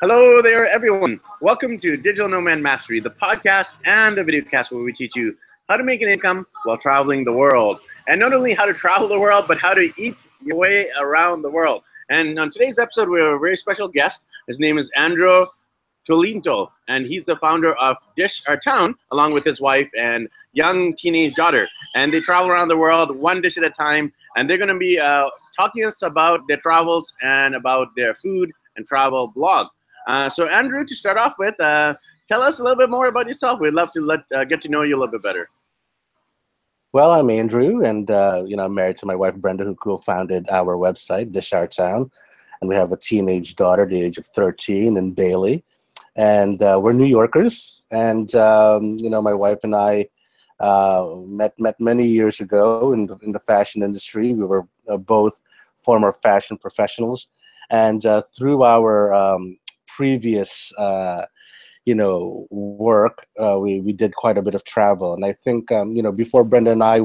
Hello there, everyone. Welcome to Digital Nomad Mastery, the podcast and the video cast where we teach you how to make an income while traveling the world. And not only how to travel the world, but how to eat your way around the world. And on today's episode, we have a very special guest. His name is Andrew Tolentino, and he's the founder of Dish Our Town, along with his wife and young teenage daughter. And they travel around the world one dish at a time. And they're going to be uh, talking us about their travels and about their food and travel blog. Uh, so, Andrew, to start off with, uh, tell us a little bit more about yourself. We'd love to let uh, get to know you a little bit better. Well, I'm Andrew, and uh, you know, I'm married to my wife Brenda, who co-founded our website, Dish Our Town, and we have a teenage daughter, the age of 13, and Bailey, and uh, we're New Yorkers, and um, you know, my wife and I uh, met met many years ago in the, in the fashion industry. We were both former fashion professionals, and through our um, previous uh, you know work uh, we we did quite a bit of travel. And i think um, you know before brenda and i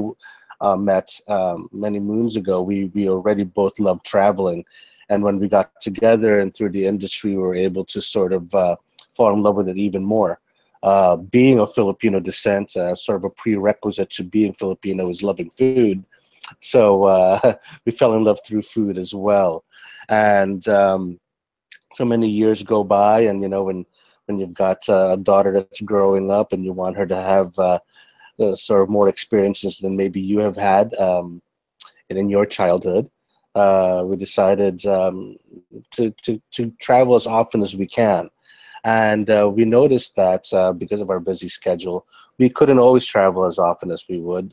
uh, met um, many moons ago we we already both loved traveling. And when we got together and through the industry we were able to sort of uh, fall in love with it even more. Uh, being of filipino descent uh, sort of a prerequisite to being filipino is loving food. So uh, we fell in love through food as well. And um, so many years go by and you know when when you've got uh, a daughter that's growing up and you want her to have uh, uh, sort of more experiences than maybe you have had um, in your childhood uh, we decided um, to, to, to travel as often as we can. And uh, we noticed that uh, because of our busy schedule we couldn't always travel as often as we would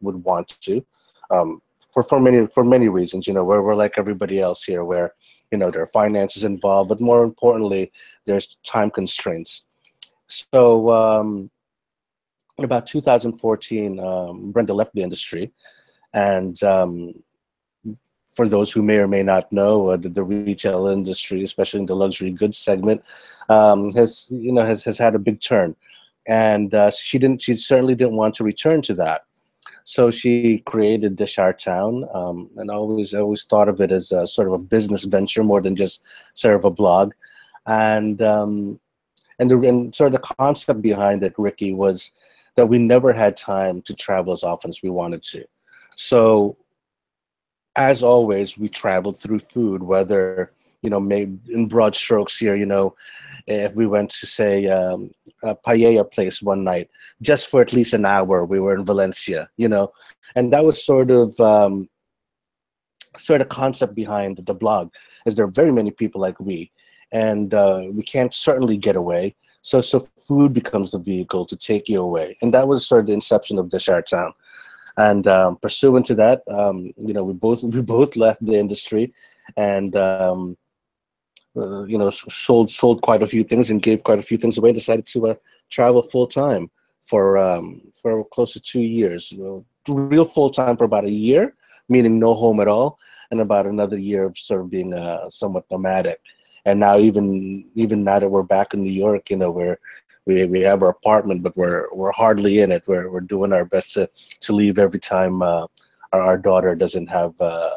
would want to. Um, for, for many for many reasons you know we're, we're like everybody else here where you know there are finances involved but more importantly there's time constraints. So um, in about 2014 um, brenda left the industry and um, for those who may or may not know uh, the, the, retail industry especially in the luxury goods segment um, has you know has, has had a big turn. And uh, she didn't she certainly didn't want to return to that so she created Dish Our Town, um, and I always always thought of it as a, sort of a business venture more than just sort of a blog. And um, and the and sort of the concept behind it, Ricky, was that we never had time to travel as often as we wanted to. So as always, we traveled through food, whether you know, maybe in broad strokes here, you know, if we went to say um, a paella place one night just for at least an hour we were in valencia you know? And that was sort of um, sort of concept behind the blog is there are very many people like we and uh, we can't certainly get away. So so food becomes the vehicle to take you away. And that was sort of the inception of Dish Our Town. And um, pursuant to that um, you know we both we both left the industry and um, uh, you know, sold sold quite a few things and gave quite a few things away. Decided to uh, travel full time for um, for close to two years. You know, real full time for about a year, meaning no home at all, and about another year of sort of being uh, somewhat nomadic. And now, even even now that we're back in New York, you know, we're we, we have our apartment, but we're we're hardly in it. We're we're doing our best to to leave every time uh, our, our daughter doesn't have uh,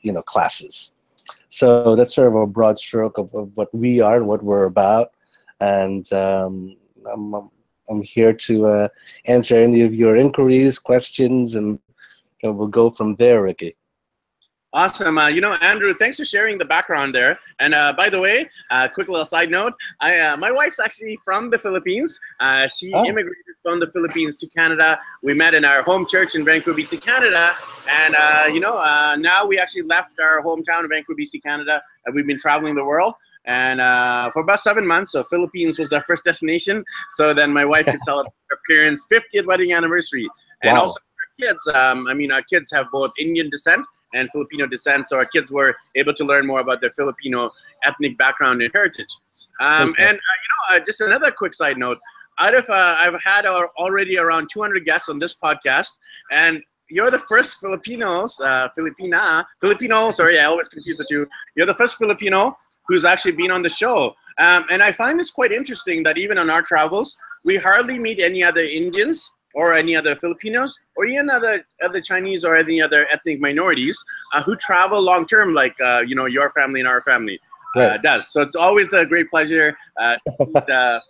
you know classes. So that's sort of a broad stroke of, of what we are and what we're about. And um, I'm, I'm here to uh, answer any of your inquiries, questions, and, and we'll go from there, Ricky. Awesome. Uh, you know, Andrew, thanks for sharing the background there. And uh, by the way, uh, quick little side note: I, uh, my wife's actually from the Philippines. Uh, she oh. immigrated from the Philippines to Canada. We met in our home church in Vancouver, BC, Canada. And uh, you know, now we actually left our hometown of Vancouver, BC, Canada, and we've been traveling the world. And for about seven months, so Philippines was our first destination. So then my wife could celebrate her parents' 50th wedding anniversary, and also our kids. Um, I mean, our kids have both Indian descent and Filipino descent. So our kids were able to learn more about their Filipino ethnic background and heritage. Um, and uh, you know, uh, just another quick side note: out of uh, I've had already around 200 guests on this podcast, and you're the first Filipinos, uh, Filipina, Filipino. Sorry, I always confuse the two. You're the first Filipino who's actually been on the show. Um, and I find this quite interesting that even on our travels, we hardly meet any other Indians or any other Filipinos or even other other Chinese or any other ethnic minorities uh, who travel long term, like uh, you know your family and our family. right. does. So it's always a great pleasure. Uh,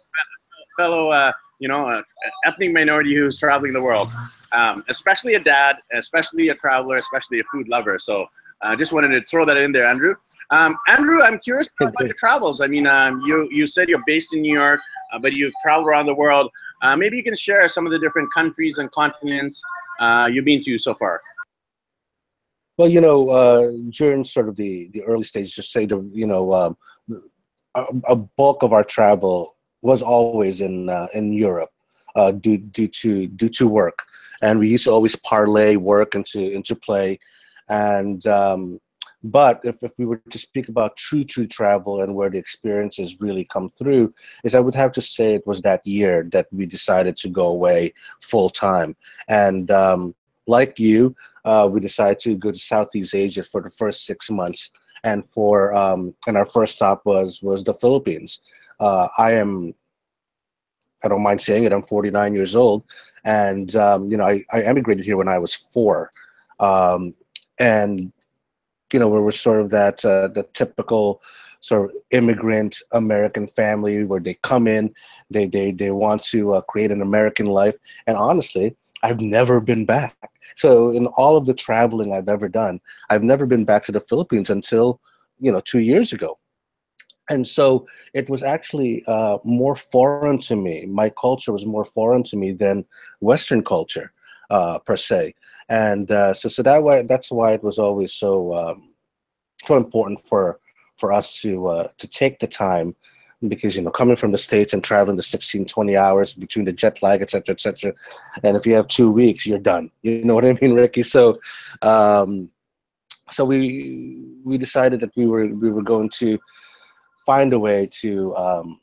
fellow, you know, ethnic minority who's traveling the world, um, especially a dad, especially a traveler, especially a food lover. So I just wanted to throw that in there, Andrew. Um, Andrew, I'm curious about your travels. I mean, um, you you said you're based in New York, uh, but you've traveled around the world. Uh, maybe you can share some of the different countries and continents uh, you've been to so far. Well, you know, uh, during sort of the the early stages, just say the you know, um, a, a, bulk of our travel was always in uh, in Europe, uh, due due to due to work, and we used to always parlay work into into play, and um, but if, if we were to speak about true, true travel and where the experiences really come through, is I would have to say it was that year that we decided to go away full time. And um, like you, uh, we decided to go to Southeast Asia for the first six months. And for um, and our first stop was was the Philippines. Uh, I am I don't mind saying it. I'm 49 years old, and um, you know I, I emigrated here when I was four, um, and you know, where we're sort of that uh, the typical sort of immigrant American family where they come in, they they they want to uh, create an American life, and honestly, I've never been back. So in all of the traveling I've ever done, I've never been back to the Philippines until you know two years ago. And so it was actually uh, more foreign to me. My culture was more foreign to me than Western culture uh, per se and uh, so so that way that's why it was always so um, so important for for us to uh, to take the time because you know coming from the states and traveling the 16 20 hours between the jet lag etc etc and if you have two weeks you're done. You know what i mean ricky? So um so we we decided that we were we were going to find a way to um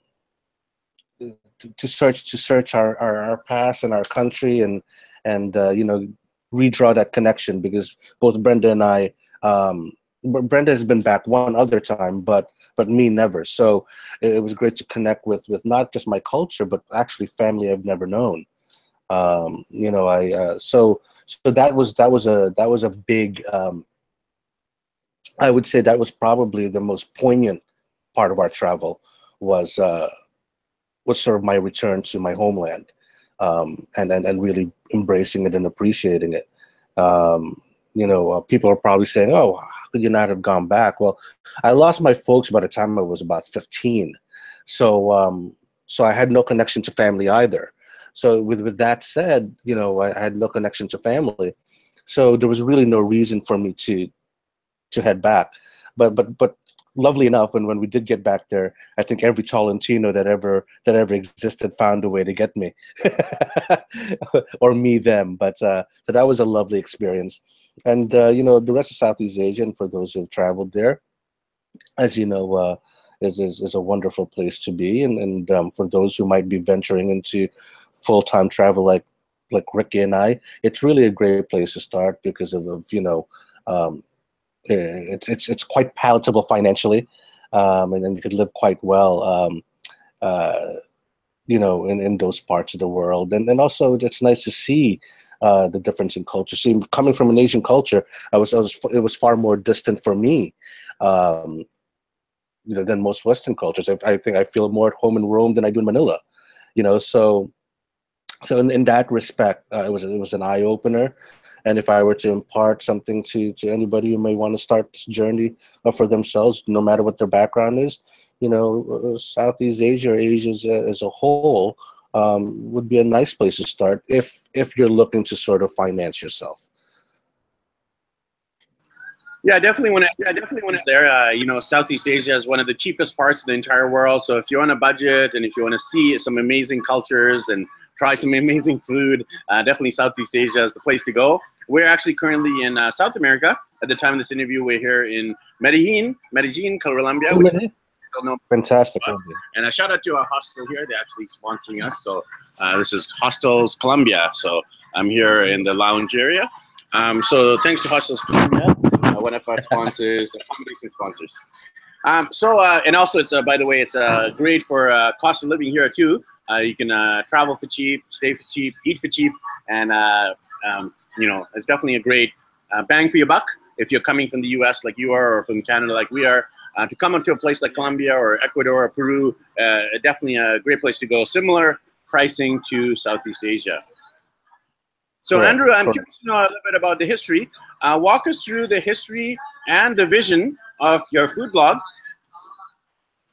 to, to search to search our, our our past and our country and and uh, you know redraw that connection because both Brenda and I, um, Brenda has been back one other time, but but me never. So it, it, was great to connect with with not just my culture, but actually family I've never known. Um, you know, I uh, so so that was that was a that was a big. Um, I would say that was probably the most poignant part of our travel was uh, was sort of my return to my homeland um, and, and and really embracing it and appreciating it. Um, you know, uh, people are probably saying, "Oh, how could you not have gone back?" Well, I lost my folks by the time I was about 15, so um, so I had no connection to family either. So with with that said, you know, I, I had no connection to family, so there was really no reason for me to to head back. But but but lovely enough, and when we did get back there, I think every Tolentino that ever that ever existed found a way to get me, or me them. But uh, so that was a lovely experience, and uh, you know the rest of Southeast Asia, and for those who've traveled there, as you know, uh, is, is is a wonderful place to be, and and um, for those who might be venturing into full time travel like like Ricky and I, it's really a great place to start because of, of you know um, it's it's it's quite palatable financially, um, and then you could live quite well, um, uh, you know, in, in those parts of the world. And and also it's nice to see uh, the difference in culture. See, coming from an Asian culture, I was, I was it was far more distant for me. Um, than most Western cultures. I, I think I feel more at home in Rome than I do in Manila. You know, so so in, in that respect, uh, it was it was an eye opener. And if I were to impart something to, to anybody who may want to start this journey uh, for themselves, no matter what their background is, you know, uh, Southeast Asia or Asia as a, as a whole um, would be a nice place to start if if you're looking to sort of finance yourself. Yeah, definitely. When yeah, definitely when it's there, uh, you know, Southeast Asia is one of the cheapest parts of the entire world. So if you're on a budget and if you want to see some amazing cultures and try some amazing food, uh, definitely Southeast Asia is the place to go. We're actually currently in uh, South America. At the time of this interview, we're here in Medellin, Medellin, Colombia. Which know. Fantastic. Uh, and a shout out to our hostel here. They're actually sponsoring us. So uh, this is Hostels Colombia. So I'm here in the lounge area. Um, so thanks to Hostels Colombia, uh, one of our sponsors, accommodation sponsors. Um, so uh, and also it's uh, by the way it's uh, great for uh, cost of living here too. Uh, you can uh, travel for cheap, stay for cheap, eat for cheap, and uh, um, you know, it's definitely a great uh, bang for your buck if you're coming from the U.S. like you are, or from Canada like we are. uh, to come into a place like Colombia or Ecuador or Peru, uh, definitely a great place to go. Similar pricing to Southeast Asia. So, Correct. Andrew, I'm Correct. curious to know a little bit about the history. Uh, walk us through the history and the vision of your food blog.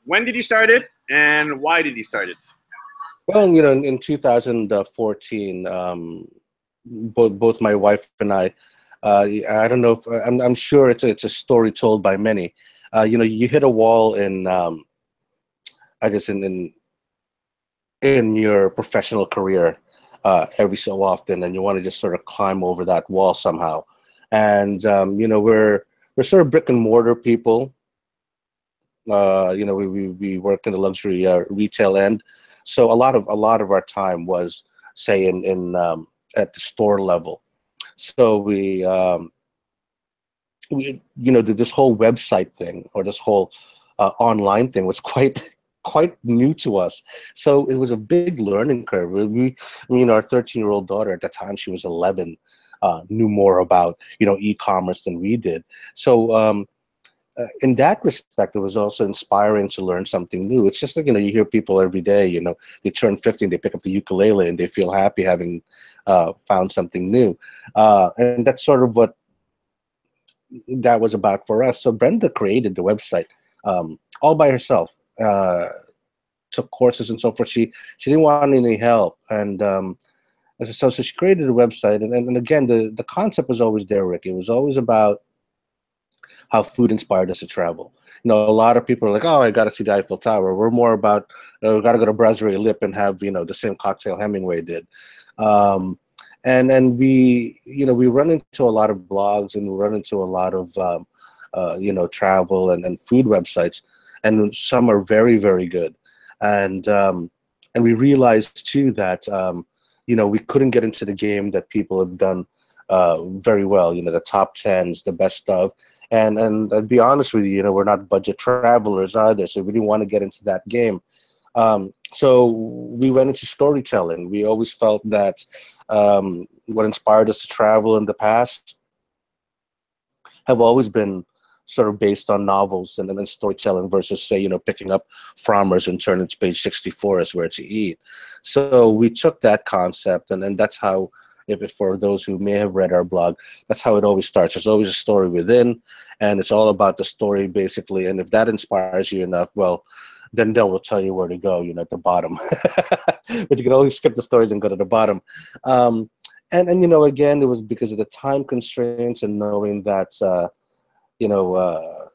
When did you start it, and why did you start it? Well, you know, in, in 2014, um, both both my wife and I, uh, I don't know if I'm, I'm sure it's a, it's a story told by many. Uh, you know, you hit a wall in, um, I guess, in, in in your professional career uh, every so often, and you want to just sort of climb over that wall somehow. And um, you know, we're we're sort of brick and mortar people. Uh, you know, we, we, we work in the luxury uh, retail end, so a lot of a lot of our time was, say, in in um, at the store level. So we um, we you know this whole website thing or this whole uh, online thing was quite quite new to us. So it was a big learning curve. We, I mean, our 13 year old daughter at the time, she was 11, uh, knew more about, you know, e-commerce than we did. So um, uh, in that respect, it was also inspiring to learn something new. It's just like, you know, you hear people every day, you know, they turn 50 and they pick up the ukulele and they feel happy having uh, found something new. Uh, and that's sort of what that was about for us. So Brenda created the website um, all by herself. Uh, took courses and so forth. She she didn't want any help, and um, so so she created a website. And, and again, the the concept was always there, Rick. It was always about how food inspired us to travel. You know, a lot of people are like, "Oh, I got to see the Eiffel Tower." We're more about, uh, we got to go to Brasserie Lipp and have you know the same cocktail Hemingway did. Um, and and we, you know, we run into a lot of blogs and we run into a lot of, um, uh, you know, travel and, and food websites, and some are very very good, and um, and we realized too that um, you know we couldn't get into the game that people have done uh, very well. You know, the top tens, the best stuff, and and I'd be honest with you, you know, we're not budget travelers either, so we didn't want to get into that game. Um, so we went into storytelling. We always felt that um, what inspired us to travel in the past have always been sort of based on novels and then storytelling versus say you know picking up Frommer's and turning to page 64 as where to eat so we took that concept and then that's how if it, for those who may have read our blog, that's how it always starts. There's always a story within, and it's all about the story basically. And if that inspires you enough, well, then they will tell you where to go, you know, at the bottom. but you can always skip the stories and go to the bottom. Um, and and you know, again, it was because of the time constraints and knowing that, uh, you know. Uh,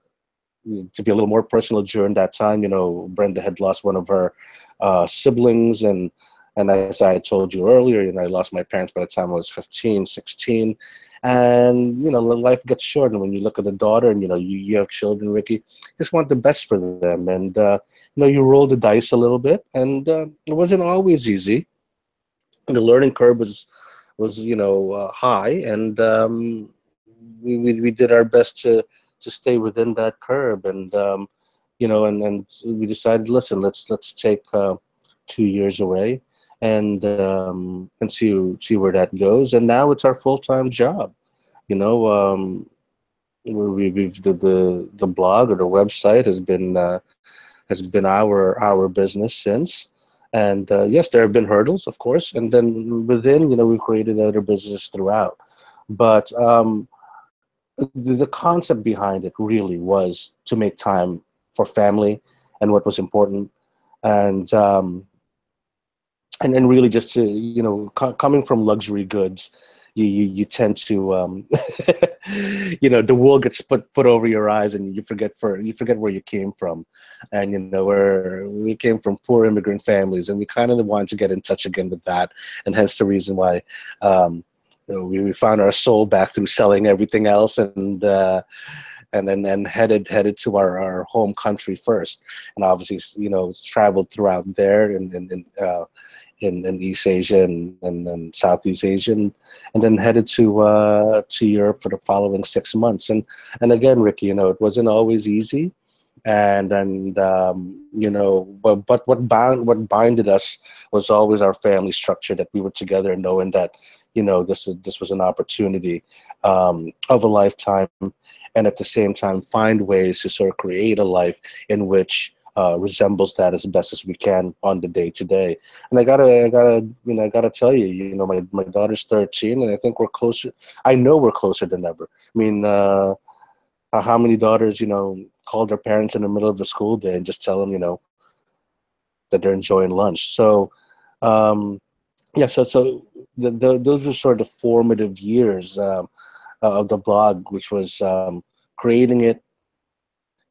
to be a little more personal during that time, you know, Brenda had lost one of her uh, siblings, and and as I told you earlier, you know, I lost my parents by the time I was 15, 16. And, you know, life gets short. And when you look at a daughter and, you know, you, you have children, Ricky, just want the best for them. And, uh, you know, you roll the dice a little bit. And uh, it wasn't always easy. And the learning curve was, was you know, uh, high. And um, we, we, we did our best to, to stay within that curve. And, um, you know, and, and we decided, listen, let's, let's take uh, two years away and um, and see see where that goes. And now it's our full time job. You know, um, we, we've the, the the blog or the website has been uh, has been our our business since. And uh, yes, there have been hurdles, of course, and then within, you know, we've created other businesses throughout. But um, the, the concept behind it really was to make time for family and what was important, and um, and then really just to you know co- coming from luxury goods you you, you tend to um, you know the wool gets put put over your eyes and you forget for you forget where you came from. And you know where we came from poor immigrant families and we kind of wanted to get in touch again with that. And hence the reason why um, you know, we, we found our soul back through selling everything else and uh, and then then headed headed to our, our home country first. And obviously you know traveled throughout there and in, uh, in, in East Asia and, and, Southeast Asia, and, and then headed to uh, to Europe for the following six months. And and again, Ricky, you know, it wasn't always easy, and and um, you know, but but what bound what binded us was always our family structure that we were together, knowing that you know this this was an opportunity um, of a lifetime, and at the same time find ways to sort of create a life in which uh, resembles that as best as we can on the day to day. And I gotta, I gotta, you know, I gotta tell you, you know, my my daughter's 13, and I think we're closer. I know we're closer than ever. I mean, uh, how many daughters, you know, call their parents in the middle of the school day and just tell them, you know, that they're enjoying lunch. So, um, yeah, so so the, the, those were sort of formative years um, of the blog, which was um, creating it,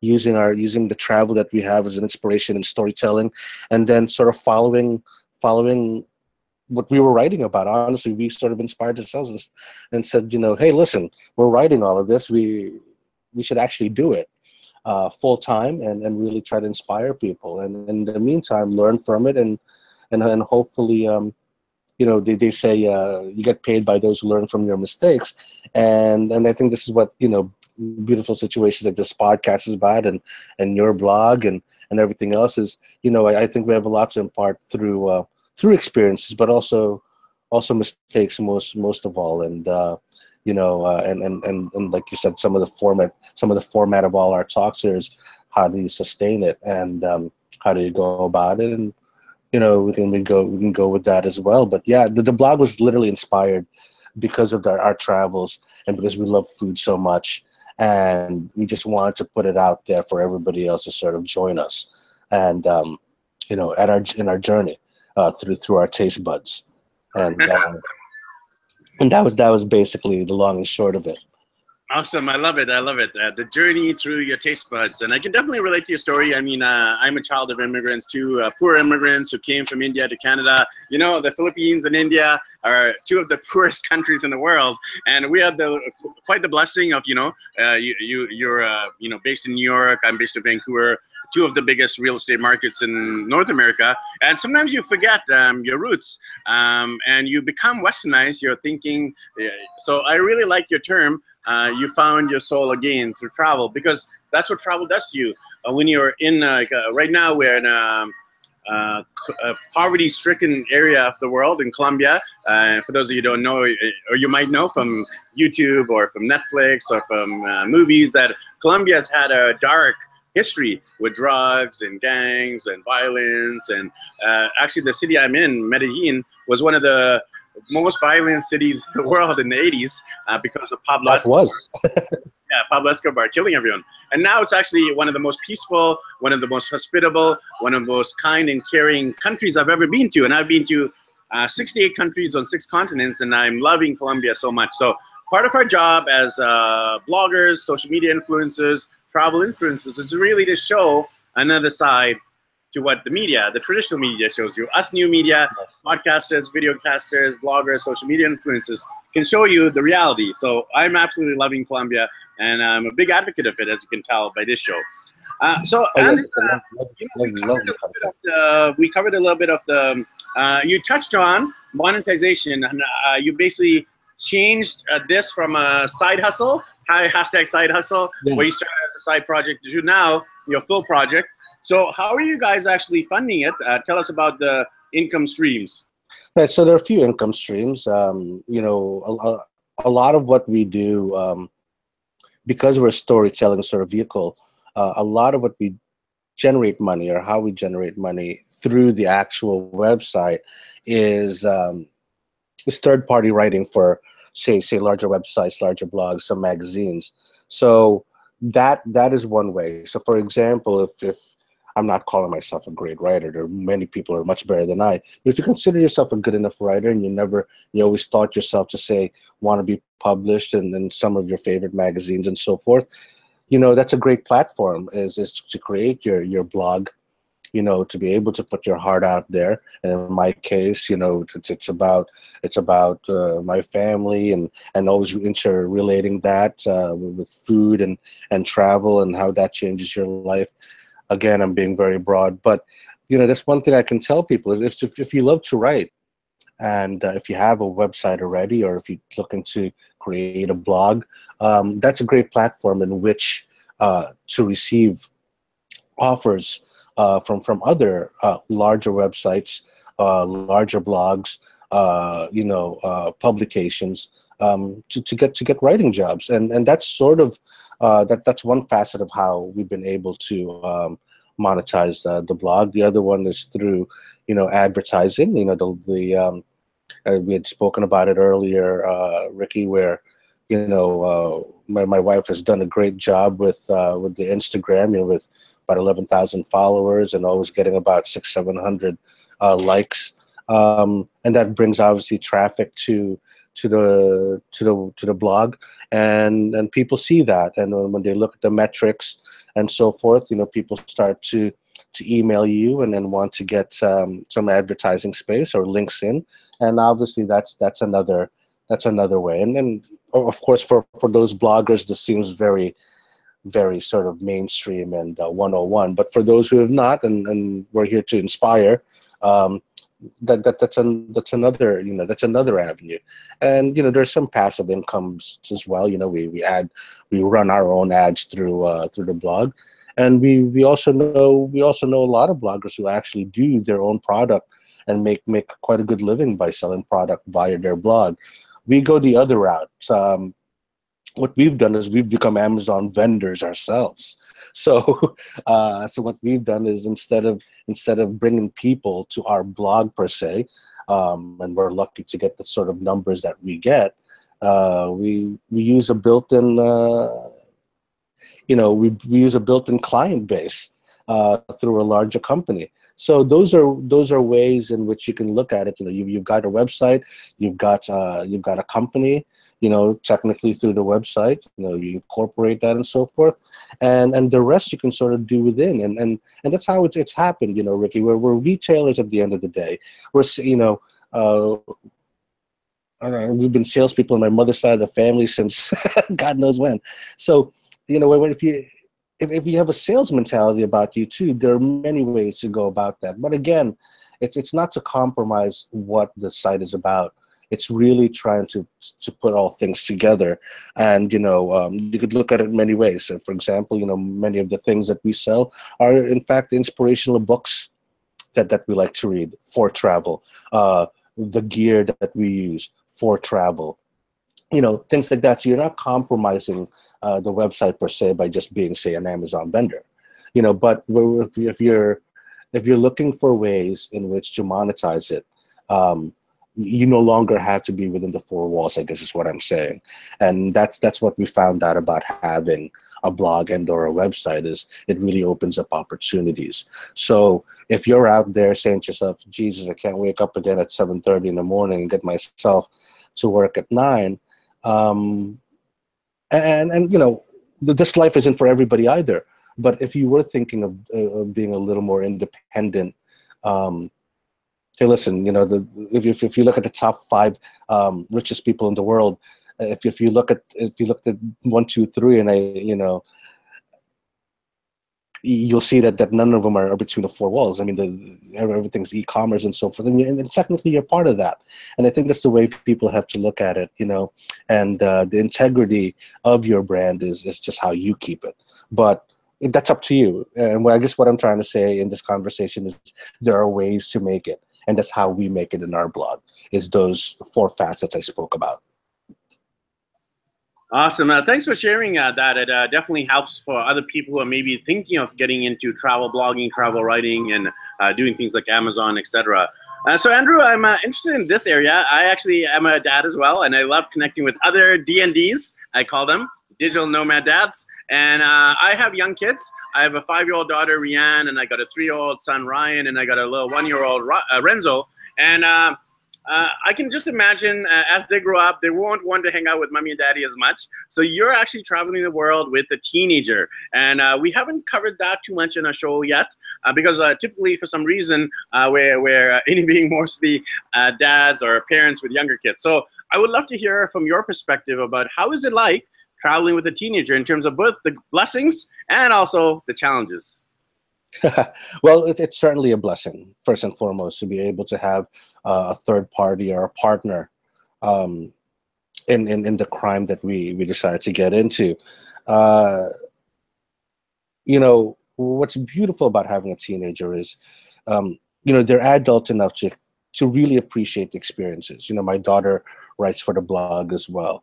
using our using the travel that we have as an inspiration and storytelling, and then sort of following following what we were writing about. Honestly, we sort of inspired ourselves and said, you know, hey, listen, we're writing all of this. We we should actually do it uh, full time and, and really try to inspire people. And, and in the meantime, learn from it and and and hopefully, um, you know, they, they say uh, you get paid by those who learn from your mistakes. And and I think this is what you know beautiful situations like this podcast is about and and your blog and and everything else is you know I, I think we have a lot to impart through uh, through experiences but also also mistakes most most of all. And uh, you know uh, and, and and and like you said some of the format some of the format of all our talks is how do you sustain it and um, how do you go about it? And you know we can we go we can go with that as well. But yeah the, the blog was literally inspired because of the, our travels and because we love food so much and we just wanted to put it out there for everybody else to sort of join us and um, you know at our in our journey uh, through through our taste buds. And um, and that was that was basically the long and short of it Awesome. I love it. I love it. Uh, the journey through your taste buds. And I can definitely relate to your story. I mean, uh, I'm a child of immigrants too, uh, poor immigrants who came from India to Canada. You know, the Philippines and India are two of the poorest countries in the world. And we had the quite the blessing of, you know, uh, you, you, you're, uh, you know, based in New York. I'm based in Vancouver two of the biggest real estate markets in North America. And sometimes you forget um, your roots um, and you become westernized. You're thinking, so I really like your term uh, you found your soul again through travel because that's what travel does to you. Uh, when you're in, uh, right now, we're in a, a poverty-stricken area of the world in Colombia. Uh, for those of you don't know, or you might know from YouTube or from Netflix or from uh, movies, that Colombia has had a dark history with drugs and gangs and violence. And uh, actually, the city I'm in, Medellin, was one of the most violent cities in the world in the 80s uh, because of Pablo that Escobar. was. yeah, Pablo Escobar killing everyone. And now it's actually one of the most peaceful, one of the most hospitable, one of the most kind and caring countries I've ever been to. And I've been to uh, 68 countries on six continents, and I'm loving Colombia so much. So part of our job as uh, bloggers, social media influencers, travel influencers is really to show another side to what the media, the traditional media shows you. Us new media, podcasters, videocasters, bloggers, social media influencers can show you the reality. So I'm absolutely loving Colombia, and I'm a big advocate of it, as you can tell by this show. Uh, so oh, Andrew, uh, you know, we, covered the, we, covered a little bit of the, uh, you touched on monetization, and uh, you basically changed uh, this from a side hustle, hashtag side hustle, yeah. where you started as a side project to now your full project so how are you guys actually funding it? Uh, tell us about the income streams. Right. So there are a few income streams. Um, you know, a, a, lot of what we do, um, because we're a storytelling sort of vehicle, uh, a lot of what we generate money or how we generate money through the actual website is um, is third party writing for say say larger websites, larger blogs, some magazines. So that that is one way. So for example, if if I'm not calling myself a great writer. There are many people are much better than I. But if you consider yourself a good enough writer and you never, you always thought yourself to say, want to be published and then some of your favorite magazines and so forth, you know, that's a great platform is, is to create your, your blog, you know, to be able to put your heart out there. And in my case, you know, it's, it's about, it's about uh, my family and, and always interrelating that uh, with food and, and travel and how that changes your life again, I'm being very broad, but you know, that's one thing I can tell people is if, if you love to write and uh, if you have a website already, or if you're looking to create a blog, um, that's a great platform in which uh, to receive offers uh, from from other uh, larger websites, uh, larger blogs, uh, you know, publications um, to, to get to get writing jobs, and and that's sort of uh, that that's one facet of how we've been able to um, monetize the, the blog. The other one is through, you know, advertising. You know, the the um, uh, we had spoken about it earlier, uh, Ricky, where you know uh, my, my wife has done a great job with uh, with the Instagram, you know, with about eleven thousand followers and always getting about six seven hundred uh, likes, um, and that brings obviously traffic to to the to the to the blog, and and people see that, and when they look at the metrics and so forth, you know, people start to to email you and then want to get um, some advertising space or links in, and obviously that's that's another that's another way. And then of course for for those bloggers, this seems very very sort of mainstream and uh, 101. But for those who have not, and, and we're here to inspire, um, that, that that's an, that's another you know that's another avenue, and you know there's some passive incomes as well. You know we we add we run our own ads through uh, through the blog, and we we also know we also know a lot of bloggers who actually do their own product and make make quite a good living by selling product via their blog. We go the other route. Um, what we've done is we've become Amazon vendors ourselves. So, uh, so what we've done is instead of instead of bringing people to our blog per se, um, and we're lucky to get the sort of numbers that we get, uh, we we use a built-in, uh, you know, we, we use a built-in client base uh, through a larger company. So those are those are ways in which you can look at it. You know, you've, you've got a website, you've got uh, you've got a company, you know, technically through the website, you know, you incorporate that and so forth, and and the rest you can sort of do within, and and and that's how it's it's happened, you know, Ricky. We're we're retailers at the end of the day. We're you know. Uh, know, we've been salespeople on my mother's side of the family since God knows when. So, you know, if you if, if you have a sales mentality about you too, there are many ways to go about that. But again, it's it's not to compromise what the site is about. It's really trying to to put all things together, and you know um, you could look at it many ways. So for example, you know many of the things that we sell are in fact inspirational books that that we like to read for travel. Uh, the gear that we use for travel, you know things like that. So you're not compromising uh, the website per se by just being say an Amazon vendor, you know. But if, you're if you're looking for ways in which to monetize it, um, you no longer have to be within the four walls. I guess is what I'm saying, and that's that's what we found out about having a blog and or a website is it really opens up opportunities. So if you're out there saying to yourself, Jesus, I can't wake up again at 7:30 in the morning and get myself to work at nine, um, and and you know this life isn't for everybody either but if you were thinking of, uh, being a little more independent um, hey listen you know the, if, if, if you look at the top five um, richest people in the world if, if you look at if you looked at one two three and i you know you'll see that that none of them are, between the four walls. I mean, the, everything's e-commerce and so forth, and, and, technically you're part of that. And I think that's the way people have to look at it, you know. And uh, the integrity of your brand is is just how you keep it. But that's up to you. And what I guess what I'm trying to say in this conversation is there are ways to make it, and that's how we make it in our blog. Is those four facets I spoke about. Awesome. Uh, thanks for sharing uh, that. It uh, definitely helps for other people who are maybe thinking of getting into travel blogging, travel writing, and uh, doing things like Amazon, etc. Uh, so, Andrew, I'm uh, interested in this area. I actually am a dad as well, and I love connecting with other DNDs. I call them digital nomad dads. And I have young kids. I have a five-year-old daughter, Rianne, and I got a three-year-old son, Ryan, and I got a little one-year-old Renzo. And uh, I can just imagine uh, as they grow up, they won't want to hang out with mommy and daddy as much. So you're actually traveling the world with a teenager. And uh, we haven't covered that too much in our show yet uh, because uh, typically, for some reason, uh, we're, we're interviewing mostly dads or parents with younger kids. So I would love to hear from your perspective about how is it like traveling with a teenager in terms of both the blessings and also the challenges. well, it, it's certainly a blessing, first and foremost, to be able to have uh, a third party or a partner um, in, in, in the crime that we, we decided to get into. Uh, you know, what's beautiful about having a teenager is, um, you know, they're adult enough to, to really appreciate the experiences. You know, my daughter writes for the blog as well.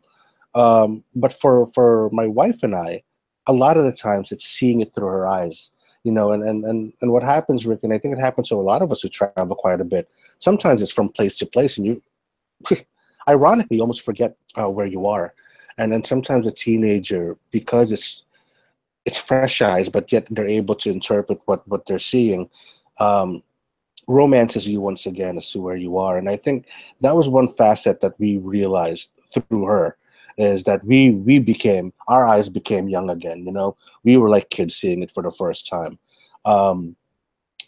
Um, but for for my wife and I, a lot of the times it's seeing it through her eyes. You know, and and and, and what happens, Rick, and I think it happens to a lot of us who travel quite a bit. Sometimes it's from place to place, and you, ironically, almost forget uh, where you are. And then sometimes a teenager, because it's it's fresh eyes, but yet they're able to interpret what what they're seeing. Um, romances you once again as to where you are, and I think that was one facet that we realized through her is that we we became our eyes became young again. You know, we were like kids seeing it for the first time. Um,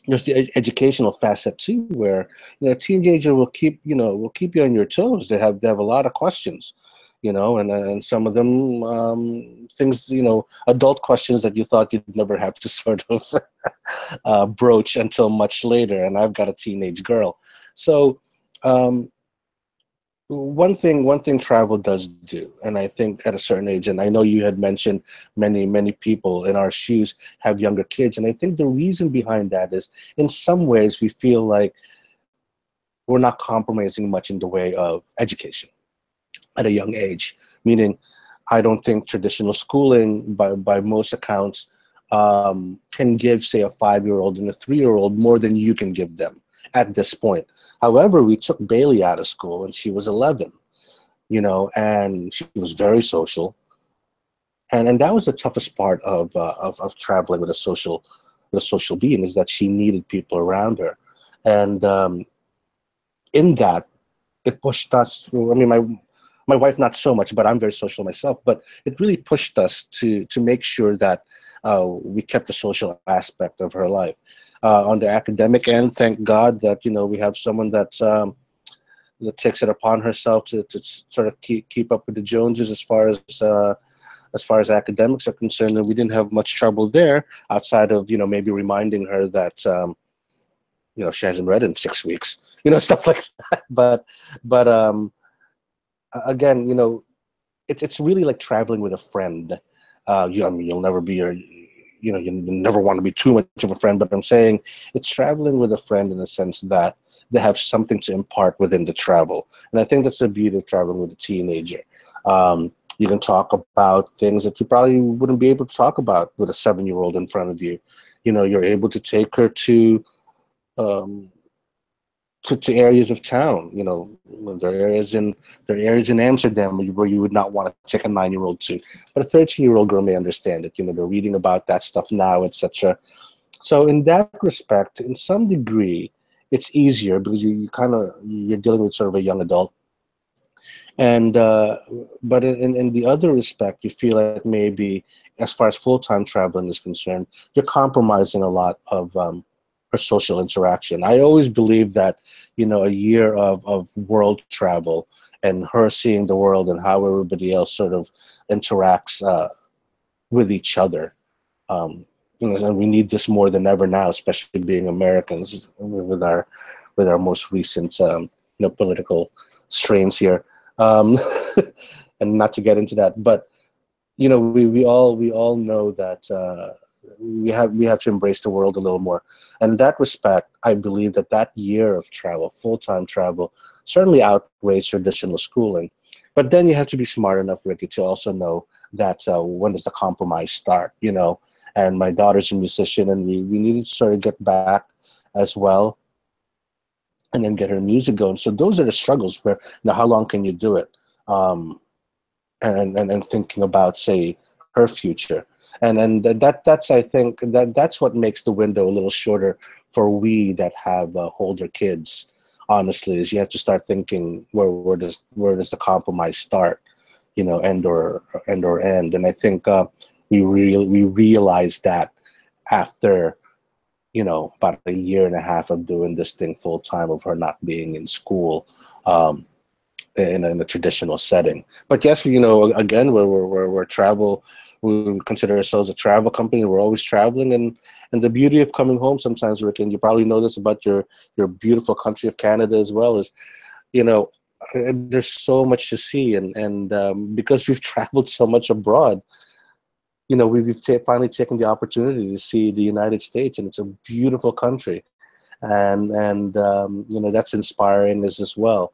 there's the ed- educational facet too, where you know, a teenager will keep you know will keep you on your toes. They have they have a lot of questions you know, and and some of them um, things, you know, adult questions that you thought you'd never have to sort of uh, broach until much later. And I've got a teenage girl, so um, one thing one thing travel does do and i think at a certain age and i know you had mentioned many many people in our shoes have younger kids and i think the reason behind that is in some ways we feel like we're not compromising much in the way of education at a young age, meaning I don't think traditional schooling, by, by most accounts, um, can give, say, a five year old and a three year old more than you can give them at this point. However, we took Bailey out of school and she was 11, you know, and she was very social. And, and that was the toughest part of, uh, of, of traveling with a social with a social being is that she needed people around her. And um, in that, it pushed us. Through. I mean, my my wife not so much but i'm very social myself but it really pushed us to to make sure that uh, we kept the social aspect of her life uh, on the academic end thank god that you know we have someone that's um, that takes it upon herself to, to sort of keep, keep up with the joneses as far as uh, as far as academics are concerned and we didn't have much trouble there outside of you know maybe reminding her that um, you know she hasn't read in six weeks you know stuff like that but but um again, you know, it's it's really like traveling with a friend. Uh, you, I mean, you'll never be your, you know, you never want to be too much of a friend. But I'm saying it's traveling with a friend in the sense that they have something to impart within the travel, and I think that's the beauty of traveling with a teenager. Um, you can talk about things that you probably wouldn't be able to talk about with a seven-year-old in front of you. You know, you're able to take her to um, to, to areas of town. You know, there are areas in there are areas in Amsterdam where you would not want to take a nine year old to, but a thirteen year old girl may understand it. You know, they're reading about that stuff now, etc. So in that respect, in some degree, it's easier because you, you kind of you're dealing with sort of a young adult. And uh, but in, in the other respect, you feel like maybe as far as full time traveling is concerned, you're compromising a lot of um, her social interaction. I always believe that, you know, a year of, of world travel and her seeing the world and how everybody else sort of interacts uh, with each other. Um, and we need this more than ever now, especially being Americans with our with our most recent um, you know political strains here. Um, and not to get into that, but you know we, we all we all know that uh, we have we have to embrace the world a little more. And in that respect, I believe that that year of travel, full time travel, certainly outweighs traditional schooling. But then you have to be smart enough, Ricky, to also know that uh, when does the compromise start? You know, and my daughter's a musician, and we we needed to sort of get back as well, and then get her music going. So those are the struggles. Where you know, how long can you do it? Um, and and and thinking about say her future and and that that's I think that that's what makes the window a little shorter for we that have uh, older kids. Honestly, is you have to start thinking where where does where does the compromise start, you know, end or end or end. And I think uh, we real we realized that after you know about a year and a half of doing this thing full time of her not being in school um, in, in a traditional setting. But yes, you know, again, we're we're, we're travel we consider ourselves a travel company. We're always traveling, and and the beauty of coming home sometimes, Rick, and you probably know this about your your beautiful country of Canada as well, is you know there's so much to see, and and um, because we've traveled so much abroad, you know we've t- finally taken the opportunity to see the United States, and it's a beautiful country. and and um, you know that's inspiring as as well.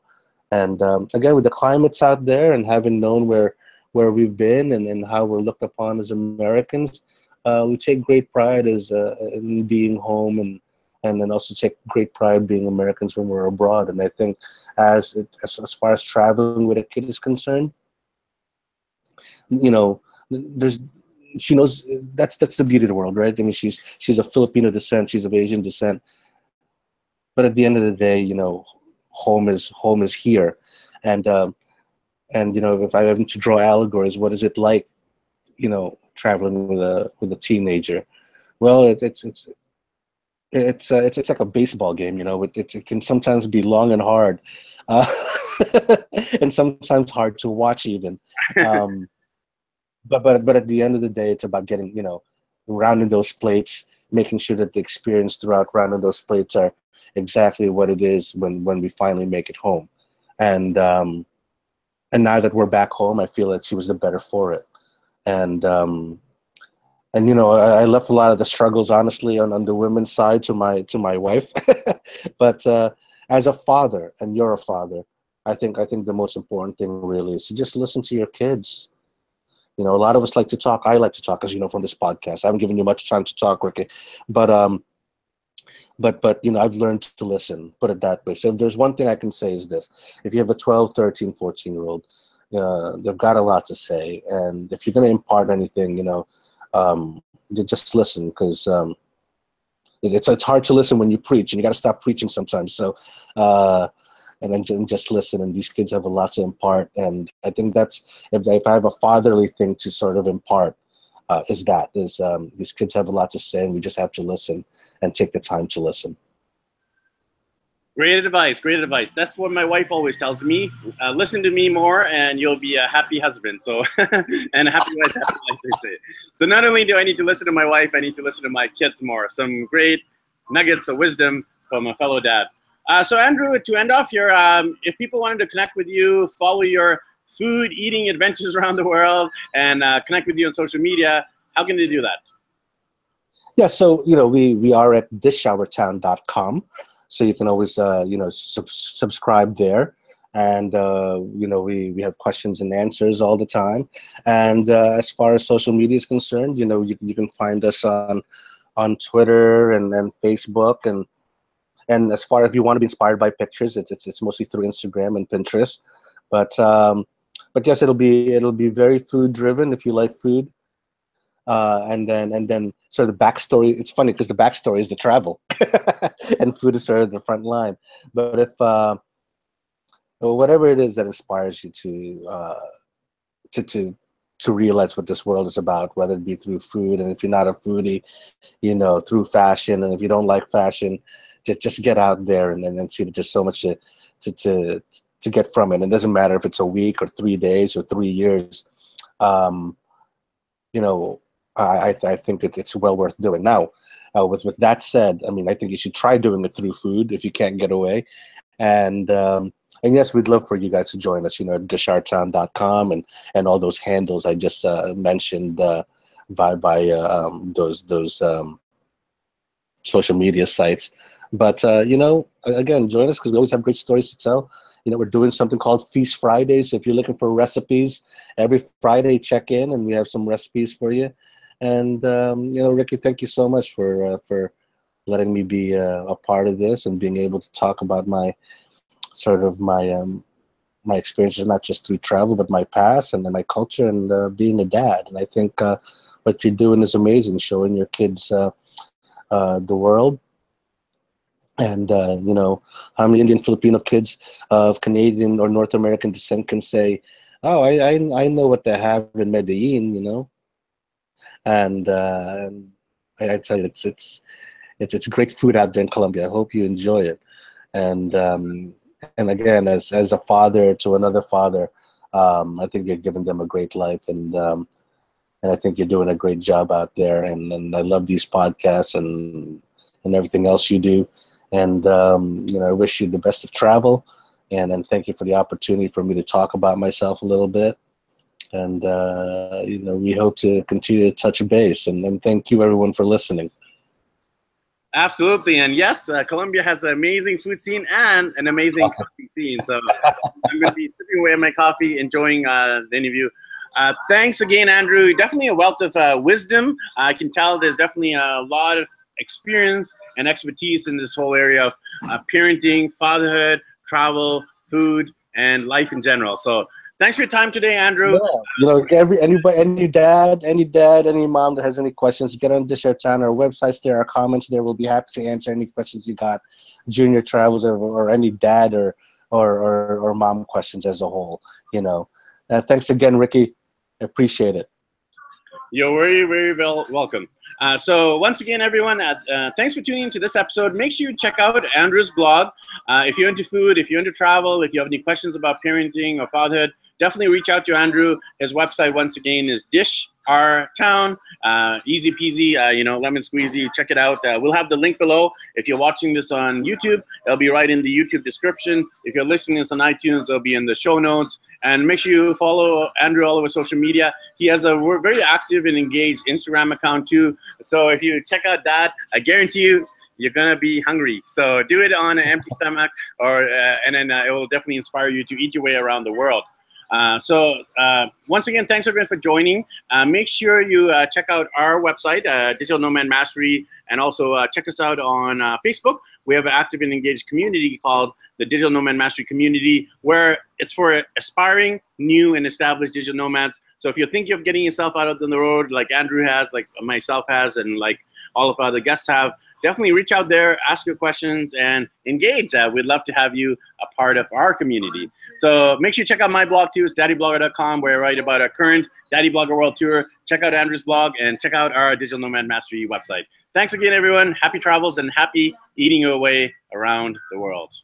And um, again, with the climates out there, and having known where where we've been and, and how we're looked upon as Americans, uh, we take great pride as uh, in being home and and then also take great pride being Americans when we're abroad. And I think as it, as, as far as traveling with a kid is concerned, you know, there's she knows that's that's the beauty of the world, right? I mean, she's she's a Filipino descent, she's of Asian descent, but at the end of the day, you know, home is home is here, and um, and you know, if I have to draw allegories, what is it like, you know, traveling with a with a teenager? Well, it, it's it's it's uh, it's it's like a baseball game, you know. It, it, it can sometimes be long and hard, uh, and sometimes hard to watch even. Um, but but but at the end of the day, it's about getting you know rounding those plates, making sure that the experience throughout rounding those plates are exactly what it is when when we finally make it home, and um, and now that we're back home, I feel like she was the better for it, and um, and you know I, I left a lot of the struggles honestly on, on the women's side to my to my wife, but uh, as a father and you're a father, I think I think the most important thing really is to just listen to your kids you know, a lot of us like to talk. I like to talk, as you know, from this podcast. I haven't given you much time to talk, Ricky, but um, but but you know, I've learned to listen. Put it that way. So if there's one thing I can say is this: if you have a 12, 13, 14 year old, uh, they've got a lot to say, and if you're going to impart anything, you know, um, just listen because um, it's it's hard to listen when you preach, and you got to stop preaching sometimes. So. Uh, and then just listen. And these kids have a lot to impart. And I think that's if, if I have a fatherly thing to sort of impart, uh, is that is um, these kids have a lot to say, and we just have to listen and take the time to listen. Great advice, great advice. That's what my wife always tells me. Uh, listen to me more, and you'll be a happy husband. So, and happy wife, happy say. So, not only do I need to listen to my wife, I need to listen to my kids more. Some great nuggets of wisdom from a fellow dad. Uh, so Andrew, to end off here, um, if people wanted to connect with you, follow your food eating adventures around the world, and uh, connect with you on social media, how can they do that? Yeah, so you know we we are at dishourtown.com, so you can always uh, you know sub- subscribe there, and uh, you know we we have questions and answers all the time. And uh, as far as social media is concerned, you know you you can find us on on Twitter and then Facebook and and as far as you want to be inspired by pictures, it's it's, it's mostly through Instagram and Pinterest. But um, but yes, it'll be it'll be very food driven if you like food. Uh, and then and then sort of the backstory. It's funny because the backstory is the travel, and food is sort of the front line. But if uh, whatever it is that inspires you to uh, to to to realize what this world is about, whether it be through food, and if you're not a foodie, you know, through fashion, and if you don't like fashion, just just get out there and then see that there's so much to, to to to get from it. And it doesn't matter if it's a week or three days or three years. Um, you know, I I, think it's well worth doing. Now, uh, with with that said, I mean, I think you should try doing it through food if you can't get away. And um, and yes, we'd love for you guys to join us. You know, dishourtown.com and and all those handles I just uh, mentioned uh, by by uh, um, those those um, social media sites. But uh, you know, again, join us because we always have great stories to tell. You know, we're doing something called Feast Fridays. If you're looking for recipes, every Friday check in, and we have some recipes for you. And um, you know, Ricky, thank you so much for uh, for letting me be uh, a part of this and being able to talk about my sort of my um, my experiences, not just through travel, but my past and then my culture and uh, being a dad. And I think uh, what you're doing is amazing, showing your kids uh, uh, the world and uh, you know how many Indian Filipino kids of Canadian or North American descent can say, "Oh, I I, I know what they have in Medellin," you know, and, uh, I, I, tell you, it's it's it's it's great food out there in Colombia. I hope you enjoy it, and um, and again, as as a father to another father, um, I think you're giving them a great life, and um, and I think you're doing a great job out there, and and I love these podcasts and and everything else you do. And um, you know, I wish you the best of travel, and then thank you for the opportunity for me to talk about myself a little bit. And uh, you know, we hope to continue to touch base. And then thank you everyone for listening. Absolutely, and yes, uh, Colombia has an amazing food scene and an amazing coffee scene. So I'm going to be sipping away my coffee, enjoying uh, the interview. Uh, thanks again, Andrew. Definitely a wealth of uh, wisdom. I can tell there's definitely a lot of experience and expertise in this whole area of uh, parenting, fatherhood, travel, food, and life in general. So thanks for your time today, Andrew. Yeah. You know, every anybody, any dad, any dad, any mom that has any questions, get on Dish Our channel. Our websites there, are comments there. We'll be happy to answer any questions you got, junior travels or, or any dad or, or or or mom questions as a whole. You know. Uh, thanks again, Ricky. I appreciate it. You're very, very well welcome. Uh, so once again, everyone, uh, uh, thanks for tuning into this episode. Make sure you check out Andrew's blog. Uh, if you're into food, if you're into travel, if you have any questions about parenting or fatherhood, definitely reach out to Andrew. His website, once again, is Dish Our Town. Uh, easy peasy, uh, you know, lemon squeezy. Check it out. we'll have the link below. If you're watching this on YouTube, it'll be right in the YouTube description. If you're listening this on iTunes, it'll be in the show notes. And make sure you follow Andrew all over social media. He has a very active and engaged Instagram account too. So if you check out that, I guarantee you you're gonna be hungry. So do it on an empty stomach, or uh, and then uh, it will definitely inspire you to eat your way around the world. Uh, so uh, once again, thanks everyone for joining. Uh, make sure you uh, check out our website, uh, Digital Nomad Mastery, and also check us out on Facebook. We have an active and engaged community called the Digital Nomad Mastery Community, where it's for aspiring, new, and established digital nomads. So if you're thinking of getting yourself out on the road, like Andrew has, like myself has, and like all of our other guests have, definitely reach out there, ask your questions, and engage. Uh, we'd love to have you a part of our community. So make sure you check out my blog too. It's daddyblogger.com where I write about our current Daddy Blogger World Tour. Check out Andrew's blog and check out our Digital Nomad Mastery website. Thanks again, everyone. Happy travels and happy eating your way around the world.